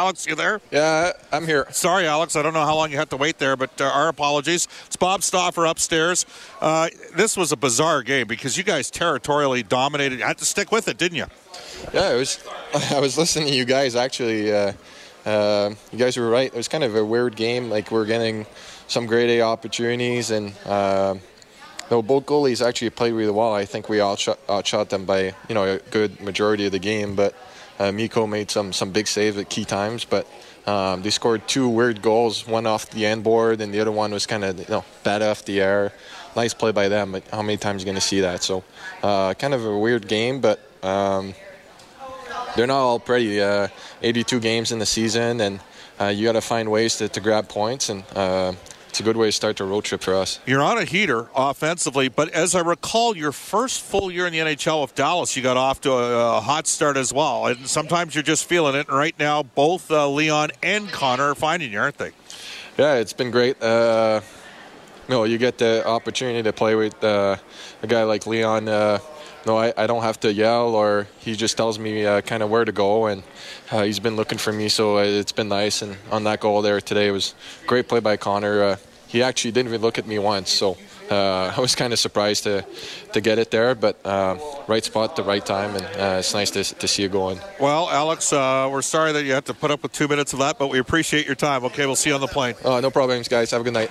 Alex, you there? Yeah, I'm here. Sorry, Alex. I don't know how long you had to wait there, but uh, our apologies. It's Bob Stauffer upstairs. Uh, this was a bizarre game because you guys territorially dominated. You had to stick with it, didn't you? Yeah, it was. I was listening to you guys actually. Uh, uh, you guys were right. It was kind of a weird game. Like we're getting some great A opportunities, and no, both goalies actually played really well. I think we outshot, outshot them by you know a good majority of the game, but. Uh, Mikko made some some big saves at key times, but um, they scored two weird goals. One off the end board, and the other one was kind of you know bad off the air. Nice play by them, but how many times are you going to see that? So, uh, kind of a weird game, but um, they're not all pretty. Uh, 82 games in the season, and uh, you got to find ways to, to grab points and uh, it's a good way to start the road trip for us. You're on a heater offensively, but as I recall, your first full year in the NHL with Dallas, you got off to a, a hot start as well. And sometimes you're just feeling it. And right now, both uh, Leon and Connor are finding you, aren't they? Yeah, it's been great. Uh, know, you get the opportunity to play with uh, a guy like Leon. Uh, no, I, I don't have to yell, or he just tells me uh, kind of where to go, and uh, he's been looking for me, so it's been nice. And on that goal there today, it was great play by Connor. Uh, he actually didn't even look at me once, so uh, I was kind of surprised to to get it there, but uh, right spot, the right time, and uh, it's nice to, to see you going. Well, Alex, we're sorry that you had to put up with two minutes of that, but we appreciate your time. Okay, we'll see you on the plane. No problems, guys. Have a good night.